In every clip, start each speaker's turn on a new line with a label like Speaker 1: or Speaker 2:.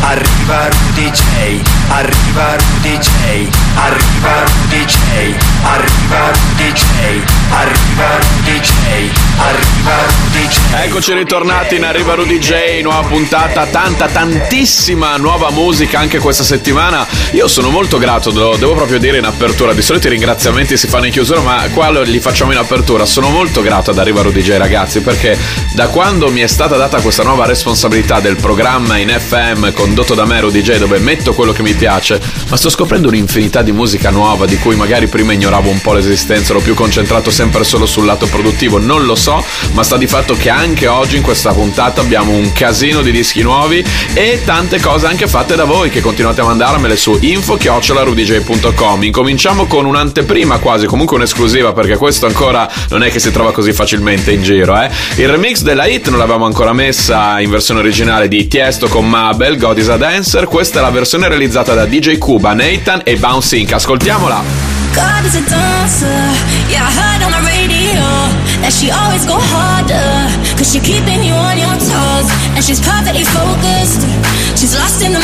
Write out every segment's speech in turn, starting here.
Speaker 1: arriva Rudy J, arriva Rudy J, arriva Rudy J, arriva Rudy J, arriva Rudy J, arriva Rudy J.
Speaker 2: Eccoci ritornati in Arriva Rudy J, nuova puntata, tanta tantissima nuova musica anche questa settimana. Io sono molto grato, lo devo proprio dire in apertura. Di solito i ringraziamenti si fanno in chiusura, ma qua li facciamo in apertura. Sono molto grato ad Arriva Rudy J ragazzi, perché da quando mi è stata data questa nuova responsabilità del programma in FM condotto da me Rudy J, dove metto quello che mi piace, ma sto scoprendo un'infinità di musica nuova di cui magari prima ignoravo un po' l'esistenza, ero più concentrato sempre solo sul lato produttivo, non lo so, ma sta di fatto che anche oggi in questa puntata abbiamo un casino di dischi nuovi e tante cose anche fatte da voi che continuate a mandarmele su info-rudj.com. Incominciamo con un'anteprima quasi, comunque un'esclusiva perché questo ancora non è che si trova così facilmente in giro, eh. Il remix della hit non l'avevamo ancora messa in versione originale di Tiesto con Mabel, God is a Dancer, questa è la versione realizzata da DJ Cuba, Nathan e Bounce Inc. Ascoltiamola.
Speaker 3: God is a dancer, yeah, I heard on the radio that she always go harder, cause she keeping you on your toes, and she's perfectly focused, she's lost in the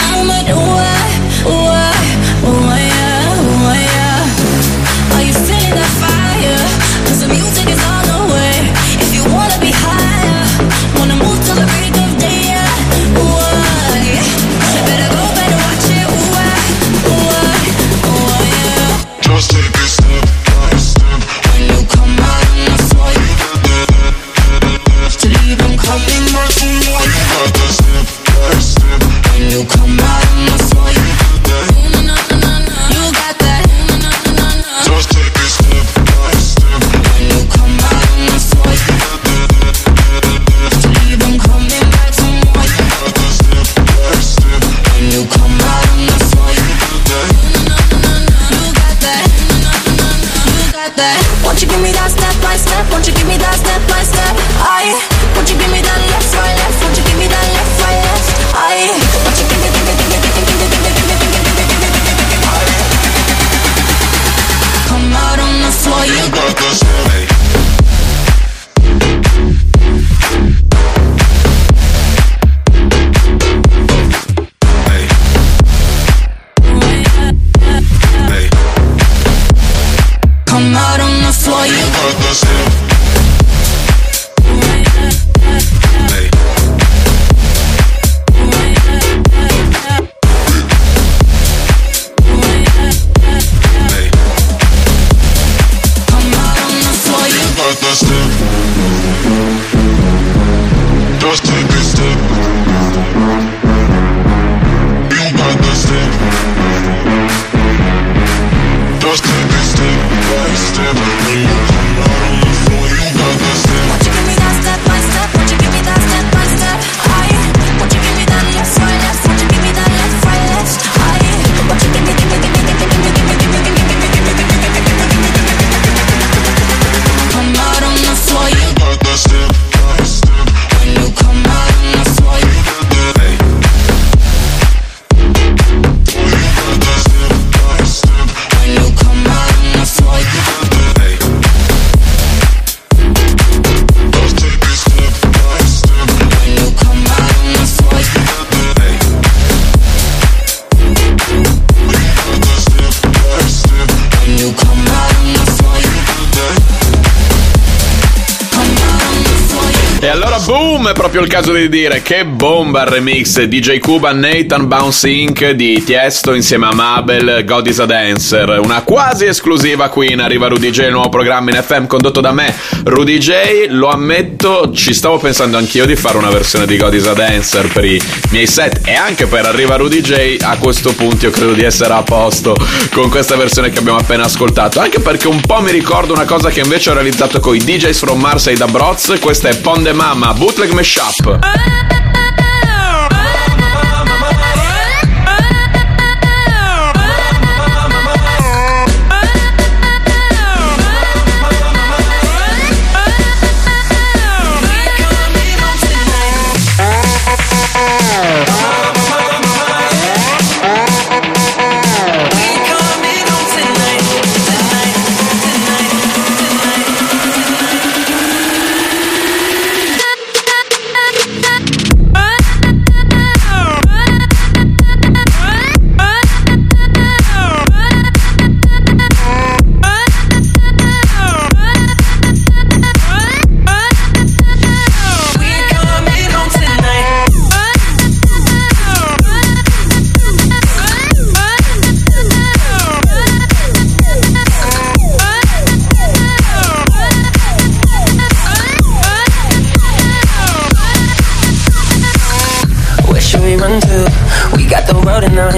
Speaker 2: proprio il caso di dire che bomba il remix DJ Cuba Nathan Bounce Inc. di Tiesto insieme a Mabel God is a Dancer, una quasi esclusiva qui in Arriva Rudy J, il nuovo programma in FM condotto da me, Rudy J, lo ammetto, ci stavo pensando anch'io di fare una versione di God is a Dancer per i miei set e anche per Arriva Rudy J, a questo punto io credo di essere a posto con questa versione che abbiamo appena ascoltato, anche perché un po' mi ricordo una cosa che invece ho realizzato con i DJs from Marseille da Broz, questa è Ponde Mama, bootleg mashup.
Speaker 4: capa.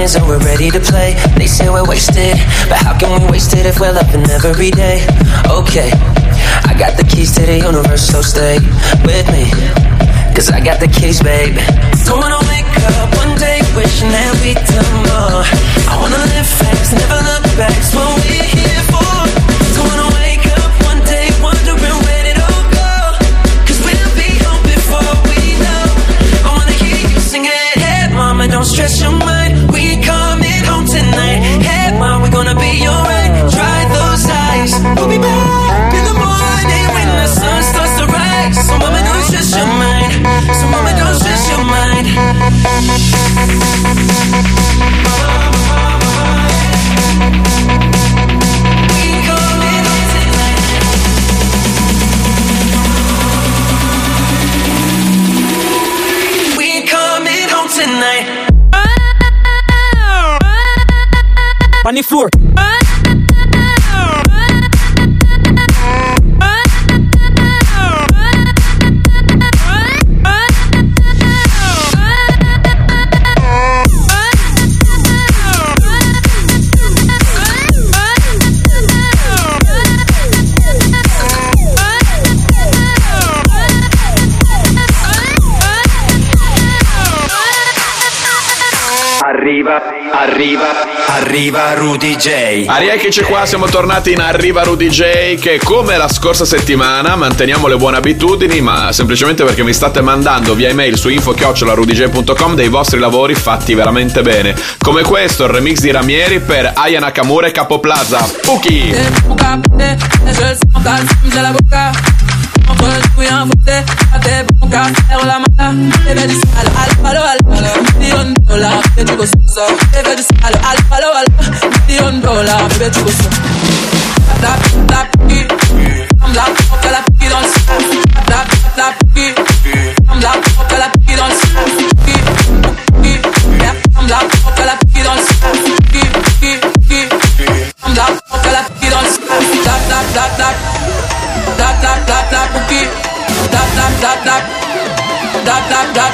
Speaker 4: Hands and we're ready to play. They say we're wasted, but how can we waste it if we're loving every day? Okay, I got the keys to the universe, so stay with me. Cause I got the keys, babe. Don't wanna wake up one day wishing that we'd done more. I wanna live fast, never look back. It's what we're here for. Don't wanna wake up one day wondering where it all go. Cause we'll be home before we know. I wanna hear you sing it. Hey, mama, don't stress your
Speaker 1: arriva Rudy J.
Speaker 2: Ariecchici qua, siamo tornati in Arriva Rudy J che come la scorsa settimana manteniamo le buone abitudini ma semplicemente perché mi state mandando via email su info-rudj.com dei vostri lavori fatti veramente bene. Come questo il remix di Ramieri per Aya Nakamura e Capo Plaza. Puki
Speaker 5: baby you go so Baby just alo alo alo alo Million dollar. Baby you go so Tap tap tap I'm la pop la pop don't stop. Tap tap tap I'm la pop la pop don't stop. I'm la pop la pop don't stop. I'm la pop la pop don't stop. Tap tap tap tap Tap tap tap tap Tap tap tap tap Tap tap tap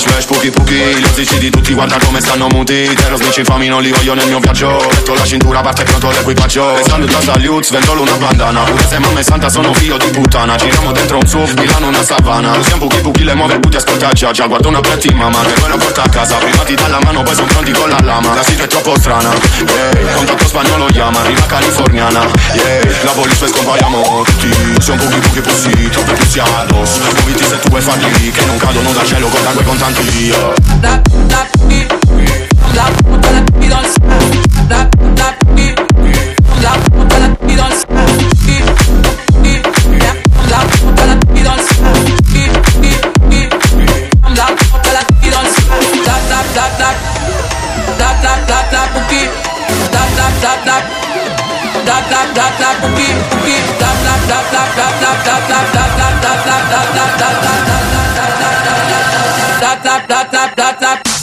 Speaker 6: Wesh, wesh, pochi pochi Li ho zitti di tutti, guarda come stanno muti. Te lo smici infami, non li voglio nel mio viaggio. Metto la cintura, parte pronto l'equipaggio. Restando da salute, sventolo una bandana. Pure se mamma e santa sono figlio di puttana. Giriamo dentro un SUV, Milano una savana. Usiamo pochi pochi, le muove booty, ascolta già già Guardo una pretti mamma, che poi la porta a casa. Prima ti dà la mano, poi sono pronti con la lama. La situazione è troppo strana, yeah. Contatto spagnolo chiama, arriva californiana. Yeah, la police e scompariamo tutti Sono pochi pochi pussi, troppe pussi addosso Muoviti se tu vuoi farli, che non cadono dal cielo Con tanto contanti, Antilles.
Speaker 5: La, la, la, la, dans le sable. La, la, la, la, dans le sable. La, la, la, dans le sable. La, la, dans le sable. Tap, tap, tap, tap. Tap, tap, tap, tap, bouki. Tap, tap, tap, tap. Tap, tap, tap, tap, bouki, bouki. Tap, tap, tap, tap, tap, tap, tap, tap. tap, tap.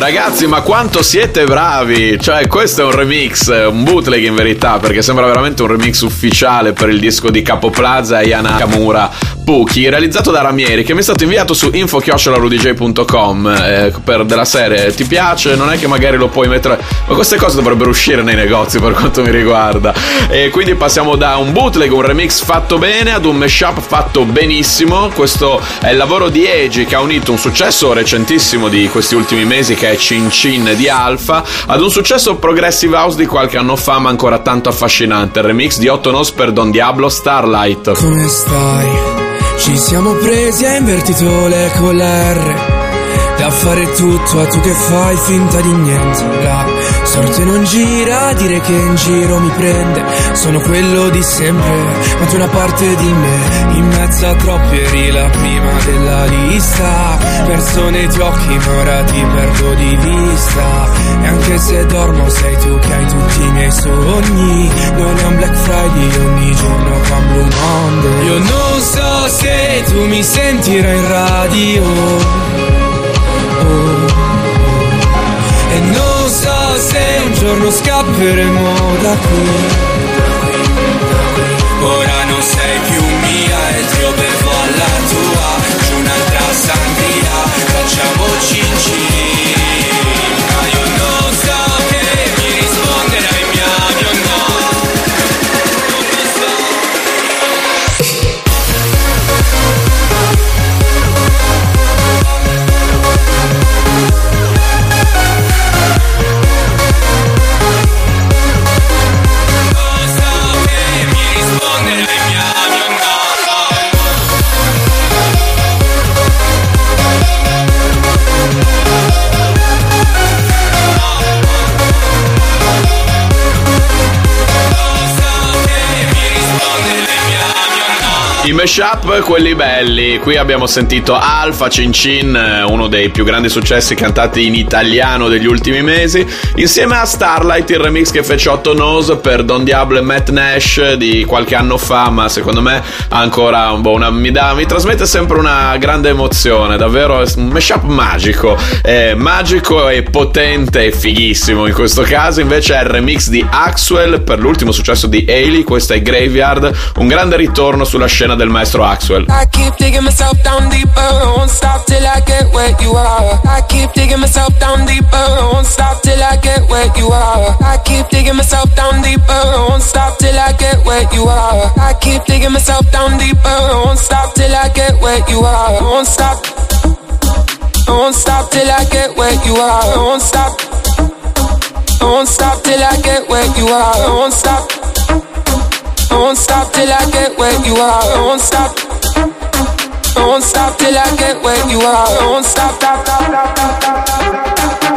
Speaker 2: Ragazzi, ma quanto siete bravi! Cioè, questo è un remix, un bootleg in verità, perché sembra veramente un remix ufficiale per il disco di Capo Plaza e Yana Kamura Puki, realizzato da Ramieri, che mi è stato inviato su info-rudj.com eh, per della serie. Ti piace? Non è che magari lo puoi mettere. Ma queste cose dovrebbero uscire nei negozi per quanto mi riguarda. E quindi passiamo da un bootleg, un remix fatto bene, ad un mashup fatto benissimo. Questo è il lavoro di Eiji che ha unito un successo recentissimo di questi ultimi mesi che è Chin Chin di Alpha ad un successo progressive house di qualche anno fa ma ancora tanto affascinante. Il remix di Otto Nos per Don Diablo Starlight.
Speaker 7: Come stai? Ci siamo presi e invertito le con l'R Da fare tutto a tu che fai finta di niente. La sorte non gira a dire che in giro mi prende. Sono quello di sempre Ma tu una parte di me. In mezzo a troppi eri la prima della lista. Perso nei tuoi occhi ma ora ti perdo di vista. E anche se dormo sei tu che hai tutti i miei sogni. Non è un Black Friday ogni giorno qua un Monday Io non so se tu mi sentirai in radio. E non so se un giorno scapperemo da qui. Ora non sei più mia e io bevo alla tua. C'è un'altra sangria, facciamo cin cin
Speaker 2: mashup, quelli belli. Qui abbiamo sentito Alfa Cin Cin, eh, uno dei più grandi successi cantati in italiano degli ultimi mesi, insieme a Starlight, il remix che fece Otto Nose per Don Diablo e Matt Nash di qualche anno fa, ma secondo me ancora un po' una, mi, dà, mi trasmette sempre una grande emozione, davvero un mashup magico, è magico e potente e fighissimo in questo caso, invece è il remix di Axwell per l'ultimo successo di Ailey, questo è Graveyard, un grande ritorno sulla scena del maestro Axwell.
Speaker 8: I keep digging myself down deeper, won't stop till I get where you are. I keep digging myself down deeper, won't stop till I get where you are. I keep digging myself down deeper, won't stop till I get where you are. I keep digging myself down deeper, won't stop till I get where you are. Won't stop. Won't stop till I get where you are. Won't stop. Won't stop till I get where you are. Won't stop. Won't stop till I get where you are. Don't stop. Don't stop till I get where you are. Don't stop. stop, stop, stop, stop, stop. Won't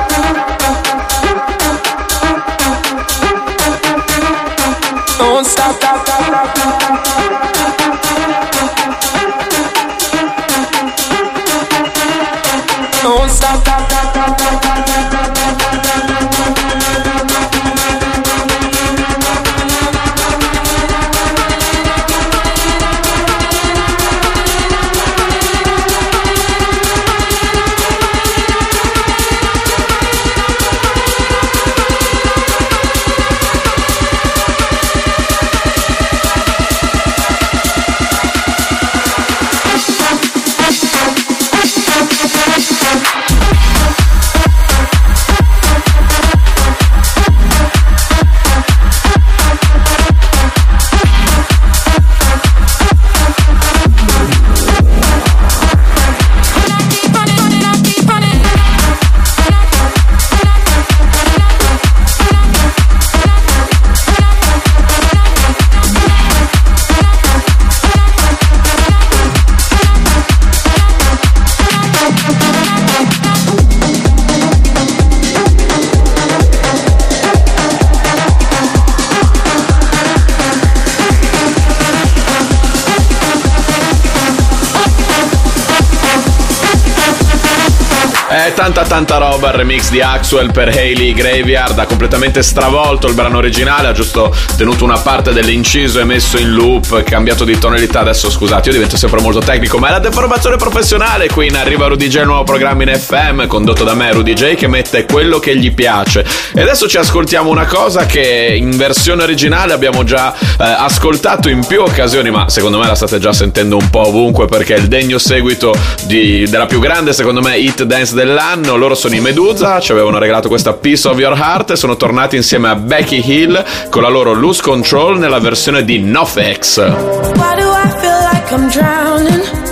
Speaker 2: tanta tanta roba il remix di Axwell per Hayley Graveyard, ha completamente stravolto il brano originale, ha giusto tenuto una parte dell'inciso e messo in loop, cambiato di tonalità, adesso scusate io divento sempre molto tecnico, ma è la deformazione professionale, qui in arriva Rudy J, il nuovo programma in FM, condotto da me Rudy J che mette quello che gli piace. E adesso ci ascoltiamo una cosa che in versione originale abbiamo già eh, ascoltato in più occasioni, ma secondo me la state già sentendo un po' ovunque perché è il degno seguito di, della più grande secondo me hit dance dell'anno. Loro sono i Medusa, ci avevano regalato questa Piece of Your Heart e sono tornati insieme a Becky Hill con la loro Loose Control nella versione di Nofx.
Speaker 9: Why do I feel like I'm drowning?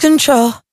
Speaker 9: Control?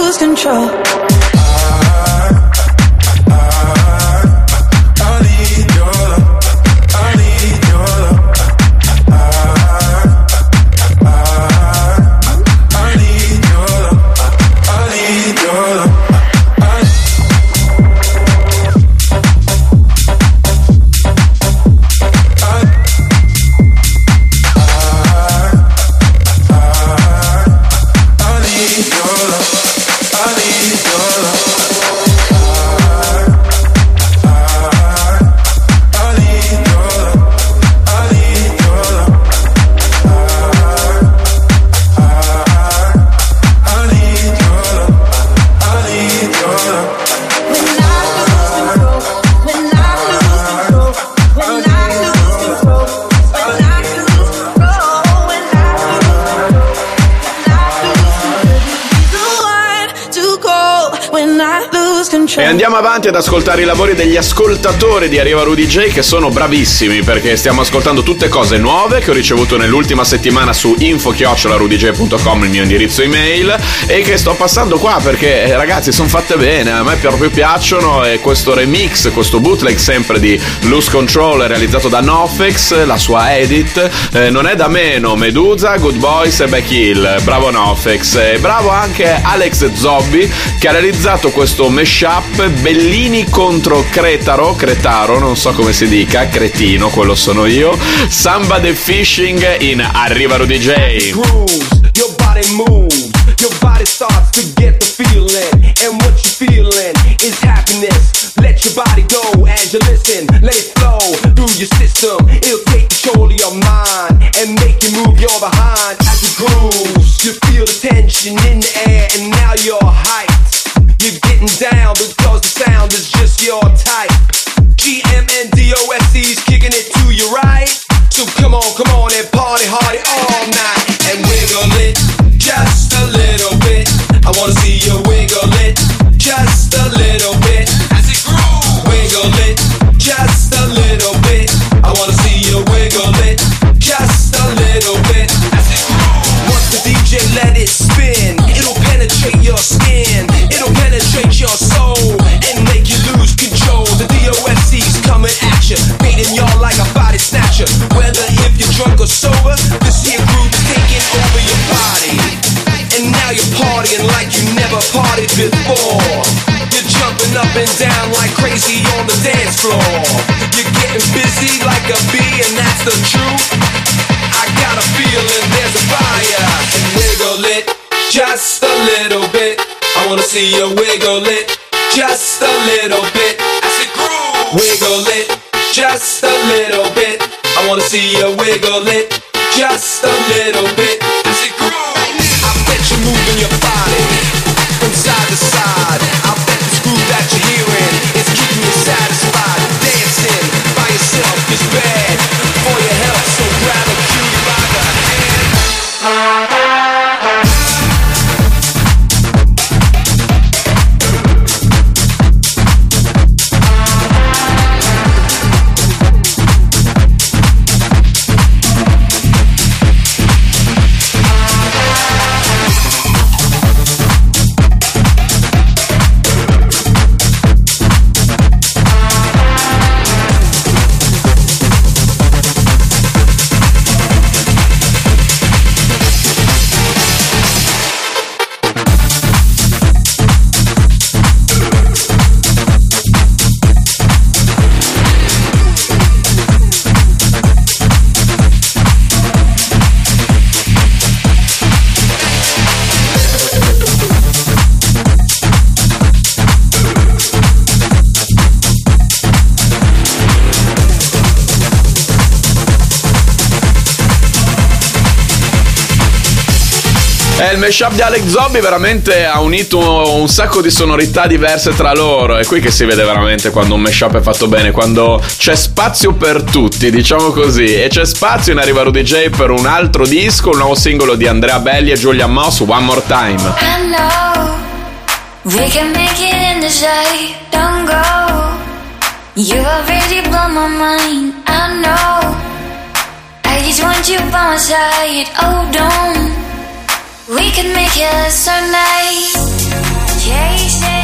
Speaker 9: Lose control?
Speaker 2: E andiamo avanti ad ascoltare i lavori degli ascoltatori di Arriva Rudy J che sono bravissimi perché stiamo ascoltando tutte cose nuove che ho ricevuto nell'ultima settimana su info-rudyj.com il mio indirizzo email e che sto passando qua perché eh, ragazzi sono fatte bene, a me proprio piacciono e questo remix, questo bootleg sempre di Loose Control realizzato da Nofex, la sua edit, eh, non è da meno Medusa, Good Boys e Back Hill, bravo Nofex e bravo anche Alex Zobbi che ha realizzato questo mashup Bellini contro Cretaro, Cretaro, non so come si dica, cretino, quello sono io, Samba the Fishing in Arriva Rudy J.
Speaker 10: grooves, your your body starts to get the feeling, and what you feeling is happiness. Let your body go as you listen, let it flow through your system. On, come on and party hardy all sober, this here groove's taking over your body. And now you're partying like you never partied before. You're jumping up and down like crazy on the dance floor. You're getting busy like a bee, and that's the truth. I got a feeling there's a fire. And wiggle it just a little bit. I wanna see you wiggle it just a little bit. As it grows, wiggle it just a little bit. Wanna see you wiggle it just a little bit. As it grows, I bet you're moving your body from side to side.
Speaker 2: Il mashup di Alex Zombie veramente ha unito un sacco di sonorità diverse tra loro. È qui che si vede veramente quando un mashup è fatto bene, quando c'è spazio per tutti, diciamo così. E c'è spazio in Arriva Rudy J per un altro disco, un nuovo singolo di Andrea Belli e Julian Moss, One More Time.
Speaker 3: Know we can make it in the shade. Don't go. You already blown my mind. I know. I just want you by my side. Oh, don't. We can make it so nice. Chasing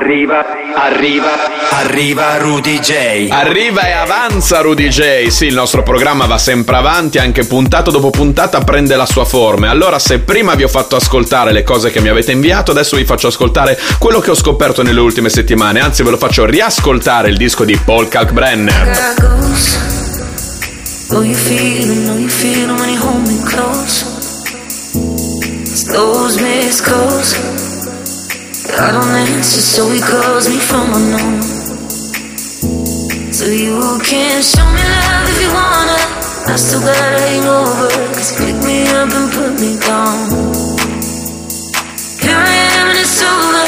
Speaker 1: Arriva, arriva, arriva Rudy J.
Speaker 2: Arriva e avanza Rudy J. Sì, il nostro programma va sempre avanti, anche puntata dopo puntata prende la sua forma. Allora, se prima vi ho fatto ascoltare le cose che mi avete inviato, adesso vi faccio ascoltare quello che ho scoperto nelle ultime settimane. Anzi, ve lo faccio riascoltare il disco di Paul Kalkbrenner.
Speaker 3: Oh, you feel him, know you feel him when you hold me close. It's those missed calls. I don't answer, so he calls me from unknown. So you can show me love if you wanna. I still got a hangover, cause pick me up and put me down. Here I am and it's over.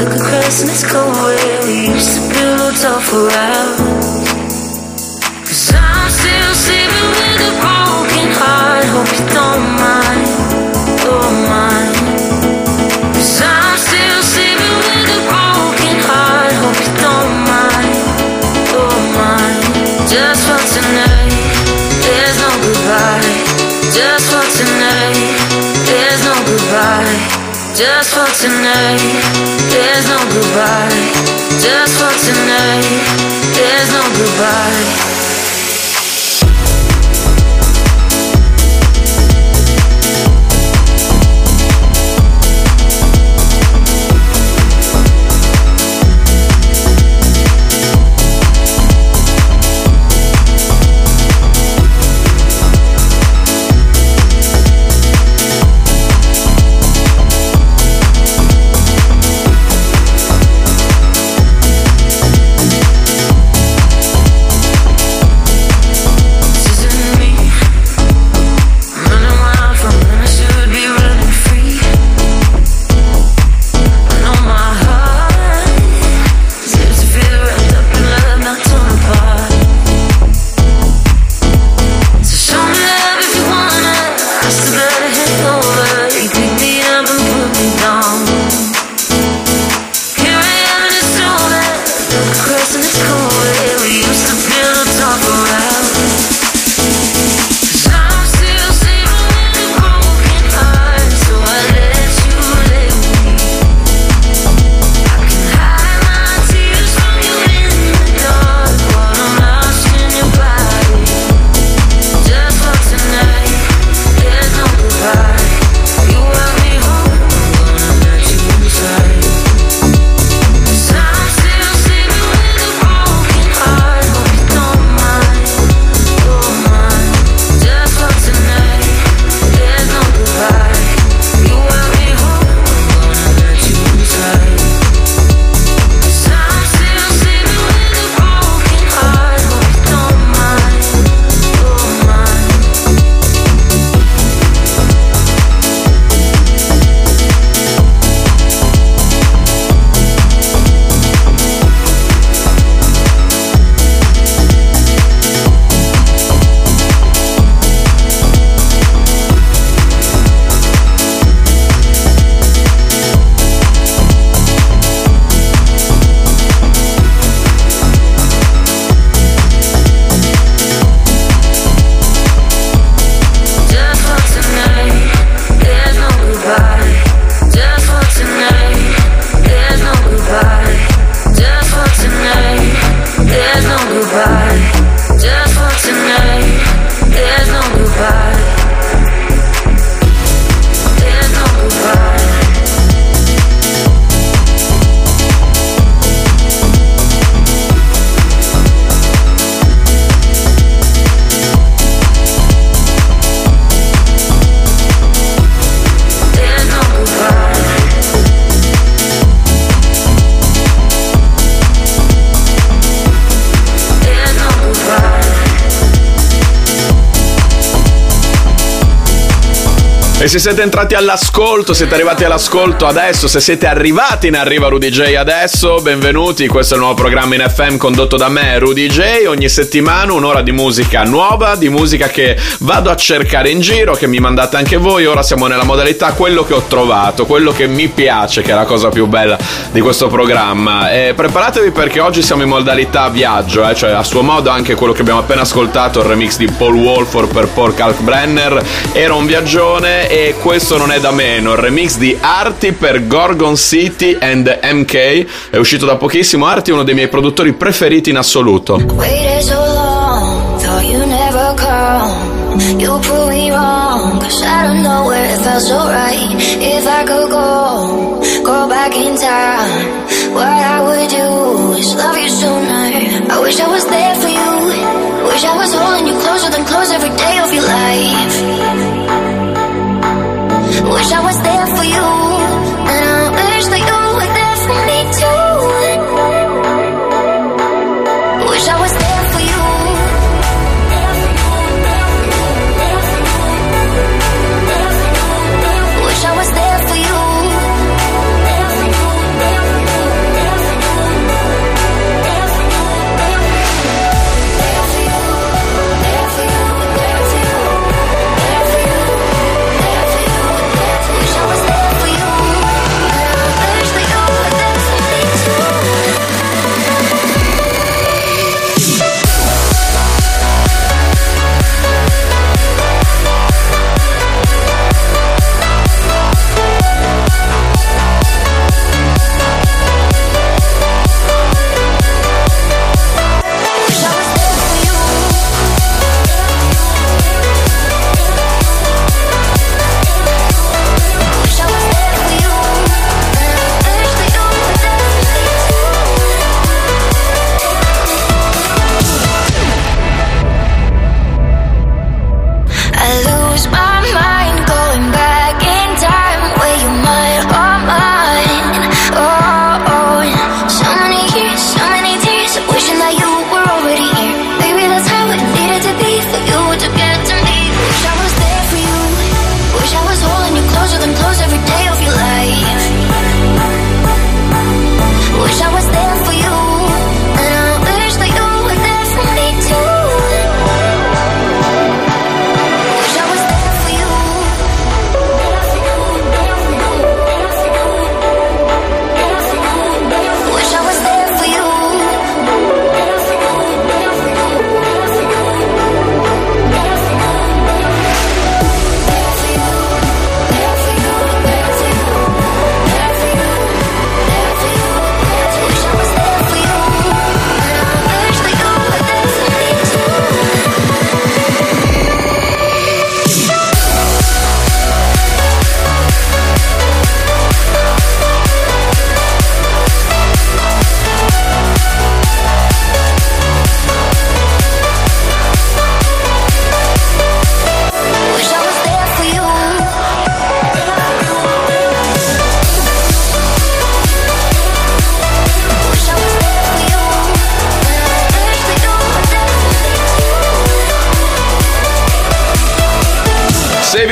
Speaker 3: Look across and it's cold where we used to pillow talk for hours. Cause I'm just for tonight.
Speaker 11: There's no goodbye, just for tonight. There's no goodbye.
Speaker 2: Se siete entrati all'ascolto, siete arrivati all'ascolto adesso, se siete arrivati in Arriva Rudy J adesso, benvenuti. Questo è il nuovo programma in FM condotto da me, Rudy J. Ogni settimana un'ora di musica nuova, di musica che vado a cercare in giro, che mi mandate anche voi. Ora siamo nella modalità quello che ho trovato, quello che mi piace, che è la cosa più bella di questo programma. E preparatevi perché oggi siamo in modalità viaggio, eh, cioè a suo modo anche quello che abbiamo appena ascoltato, il remix di Paul Wolford per Paul Kalkbrenner, era un viaggione e questo non è da meno. Il remix di Arti per Gorgon City and MK è uscito da pochissimo. Arti è uno dei miei produttori preferiti in assoluto.
Speaker 11: So right. If I could go, go back in time,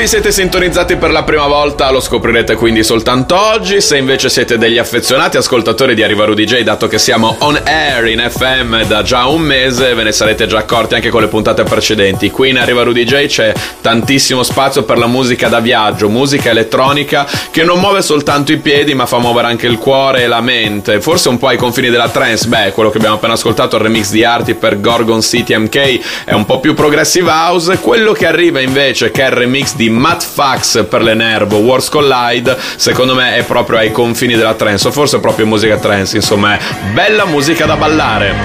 Speaker 2: siete sintonizzati per la prima volta lo scoprirete quindi soltanto oggi, se invece siete degli affezionati ascoltatori di Arriva Rudy J, dato che siamo on air in FM da già un mese, ve ne sarete già accorti anche con le puntate precedenti. Qui in Arriva Rudy J c'è tantissimo spazio per la musica da viaggio, musica elettronica che non muove soltanto i piedi ma fa muovere anche il cuore e la mente, forse un po' ai confini della trance, beh, quello che abbiamo appena ascoltato, il remix di Arti per Gorgon City MK è un po' più progressive house, quello che arriva invece che è il remix di Matt Fax per le Nervo, Wars Collide, secondo me è proprio ai confini della trance, o forse proprio musica trance, insomma è bella musica da ballare.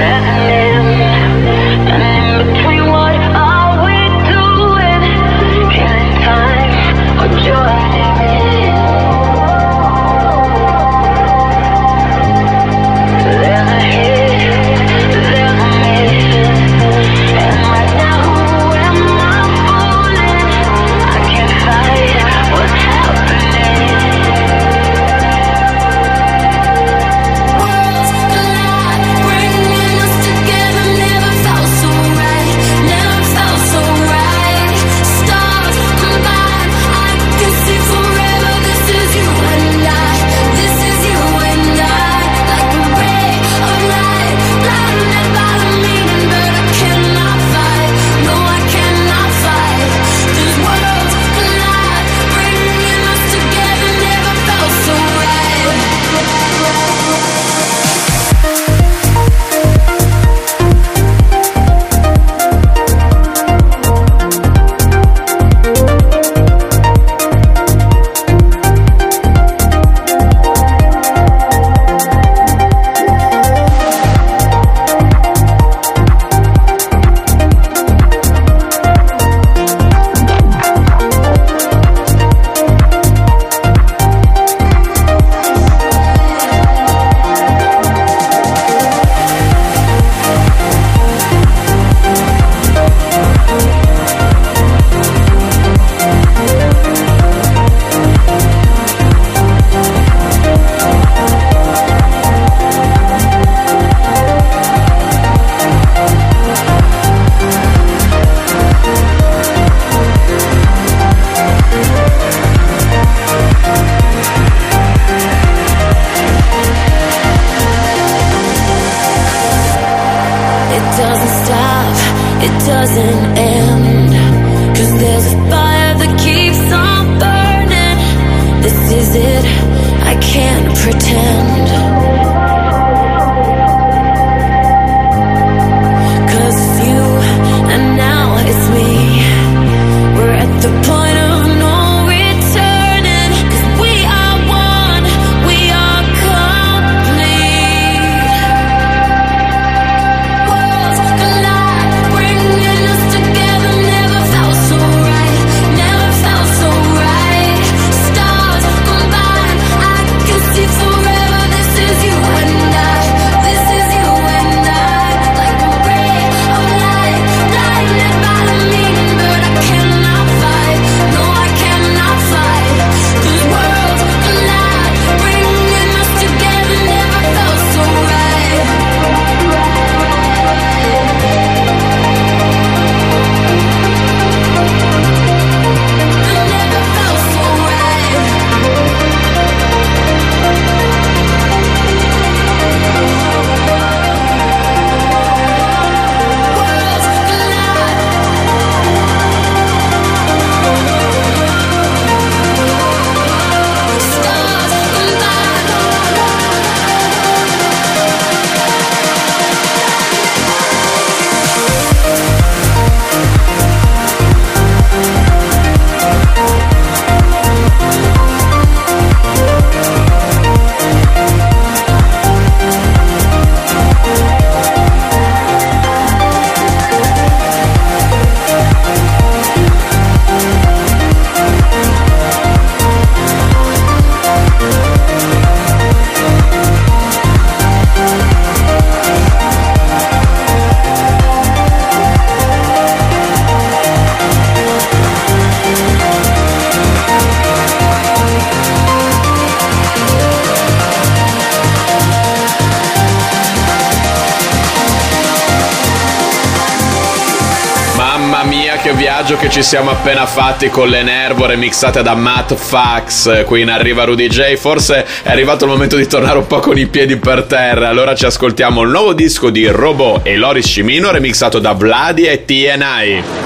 Speaker 11: Worlds
Speaker 2: doesn't ci siamo appena fatti con le Nervo remixate da Matt Fax qui in Arriva Rudy J. Forse è arrivato il momento di tornare un po' con i piedi per terra. Allora ci ascoltiamo il nuovo disco di Robot e Loris Cimino remixato da Vladi e TNI.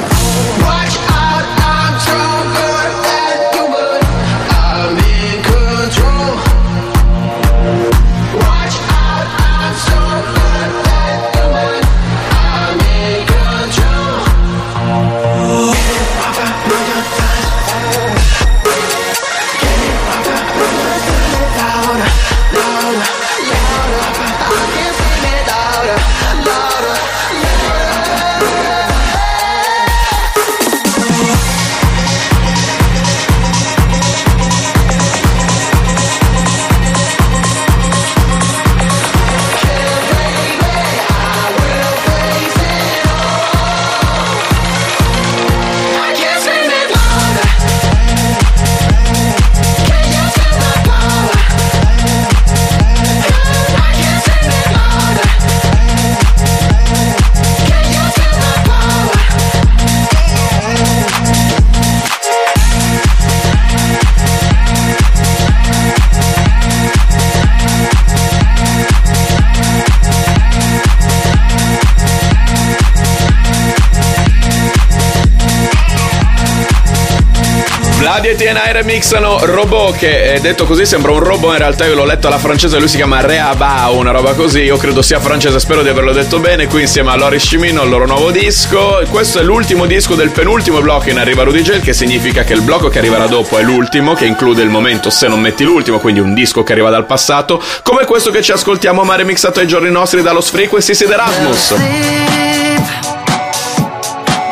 Speaker 2: Remixano Robot che eh, detto così sembra un robot in realtà io l'ho letto alla francese lui si chiama Reabao una roba così io credo sia francese spero di averlo detto bene qui insieme a Loris Cimino il loro nuovo disco questo è l'ultimo disco del penultimo blocco in Arriva Rudy J che significa che il blocco che arriverà dopo è l'ultimo che include il momento se non metti l'ultimo quindi un disco che arriva dal passato come questo che ci ascoltiamo ma remixato ai giorni nostri dallo Frequencies ed Erasmus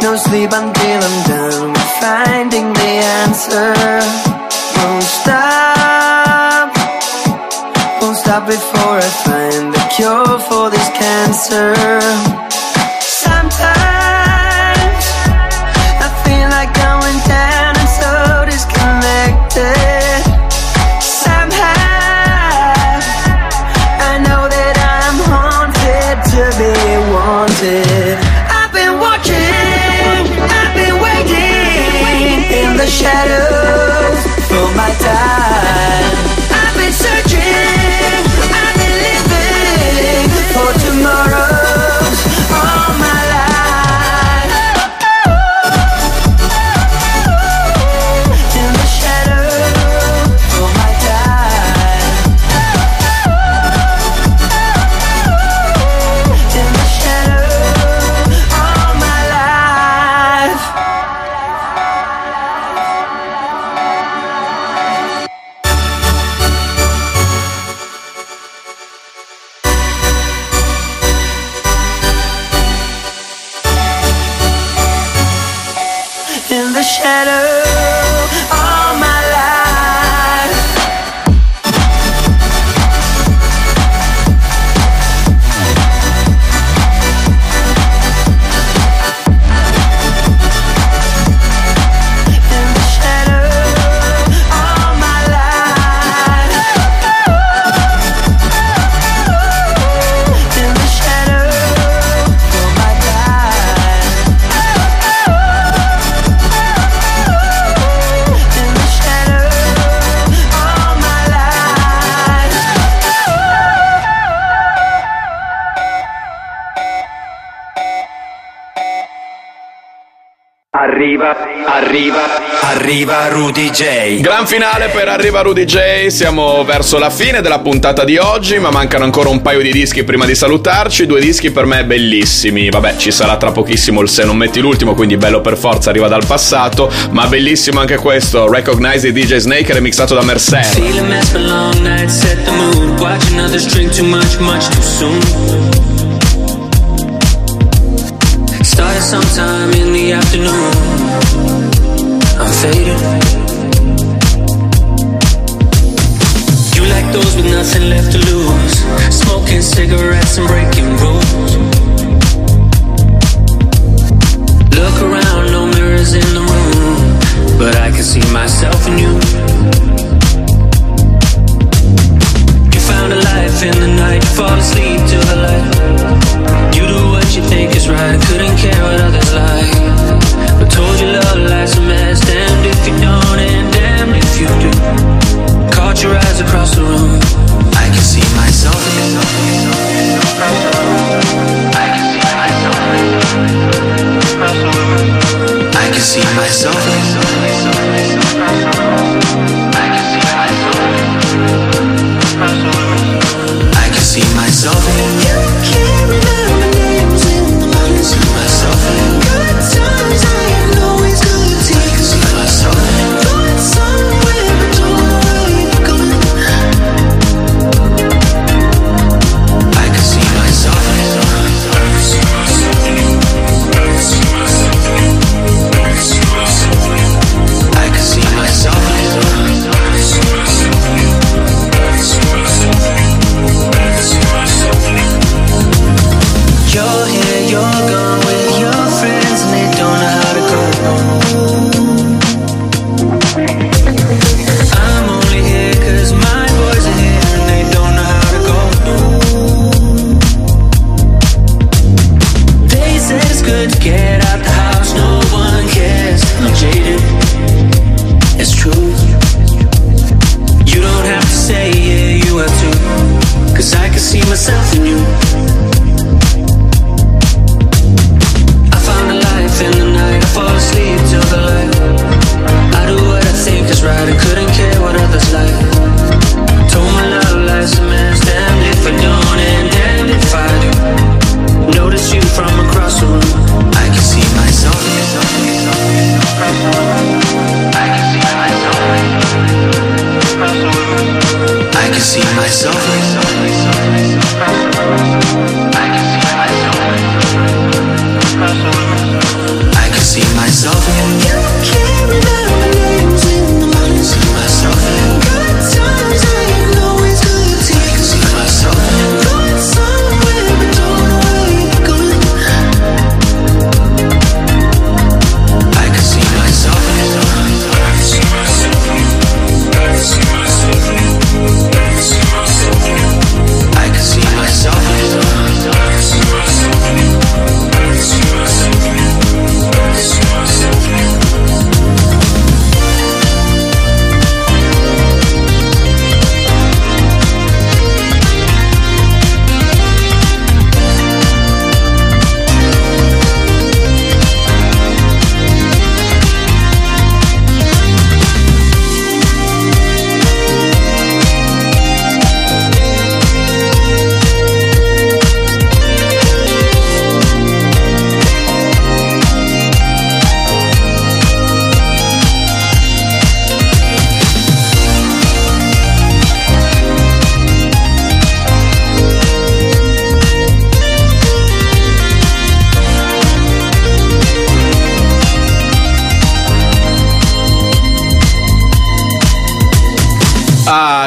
Speaker 9: No sleep until I'm done finding the answer. Stop before I find the cure for this cancer.
Speaker 1: Arriva, arriva, arriva Rudy J.
Speaker 2: Gran finale per Arriva Rudy J, siamo verso la fine della puntata di oggi, ma mancano ancora un paio di dischi prima di salutarci, due dischi per me bellissimi. Vabbè, ci sarà tra pochissimo il Se non metti l'ultimo, quindi bello per forza, arriva dal passato, ma bellissimo anche questo, Recognize the DJ Snake remixato da Mercer.
Speaker 4: Soon. Started sometime in the afternoon. nothing left to lose. Smoking cigarettes and breaking rules. Look around, no mirrors in the room, but I can see myself in you. You found a life in the night, fall asleep to the light. You do what you think is right, couldn't care what others like. But told you love life's a mess, damned if you don't and damned if you do. Your eyes across the room. I can see myself. I can see myself. I can see myself.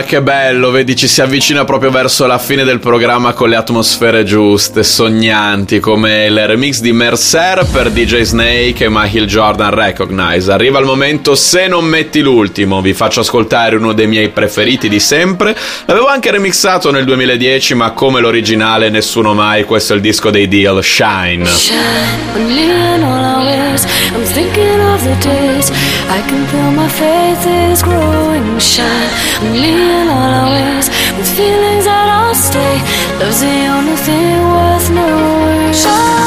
Speaker 2: che bello, vedi, ci si avvicina proprio verso la fine del programma con le atmosfere giuste, sognanti, come il remix di Mercer per DJ Snake e Michael Jordan Recognize. Arriva il momento se non metti l'ultimo, vi faccio ascoltare uno dei miei preferiti di sempre. L'avevo anche remixato nel 2010, ma come l'originale nessuno mai, questo è il disco dei Deal, Shine.
Speaker 11: Shine of the days I can feel my faith is growing shy I'm leaning all our ways. With feelings that I'll stay. Love's the only thing worth knowing.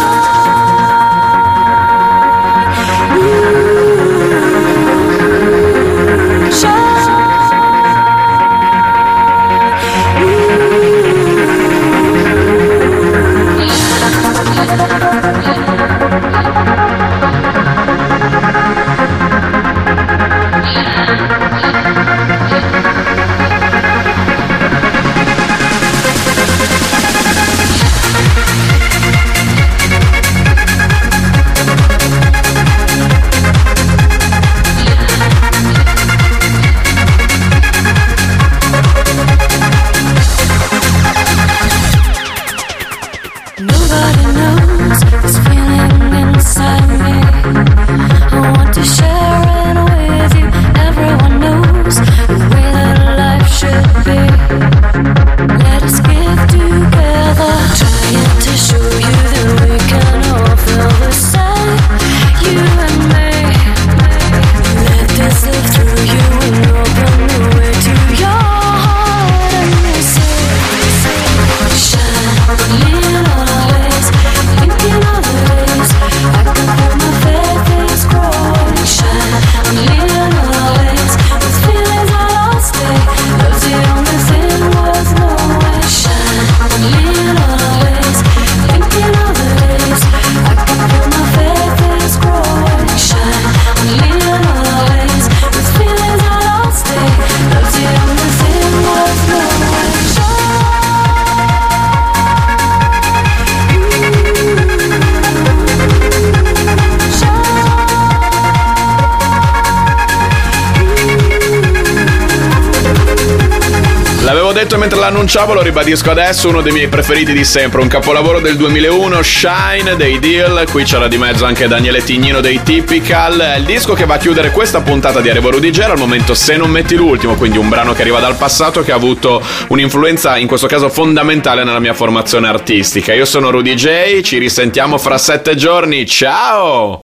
Speaker 2: L'annunciavo, lo ribadisco adesso, uno dei miei preferiti di sempre, un capolavoro del 2001, Shine dei Deal, qui c'era di mezzo anche Daniele Tignino dei Typical, il disco che va a chiudere questa puntata di Arrivo Rudigero, al momento se non metti l'ultimo, quindi un brano che arriva dal passato che ha avuto un'influenza in questo caso fondamentale nella mia formazione artistica. Io sono Rudy J, ci risentiamo fra sette giorni, ciao!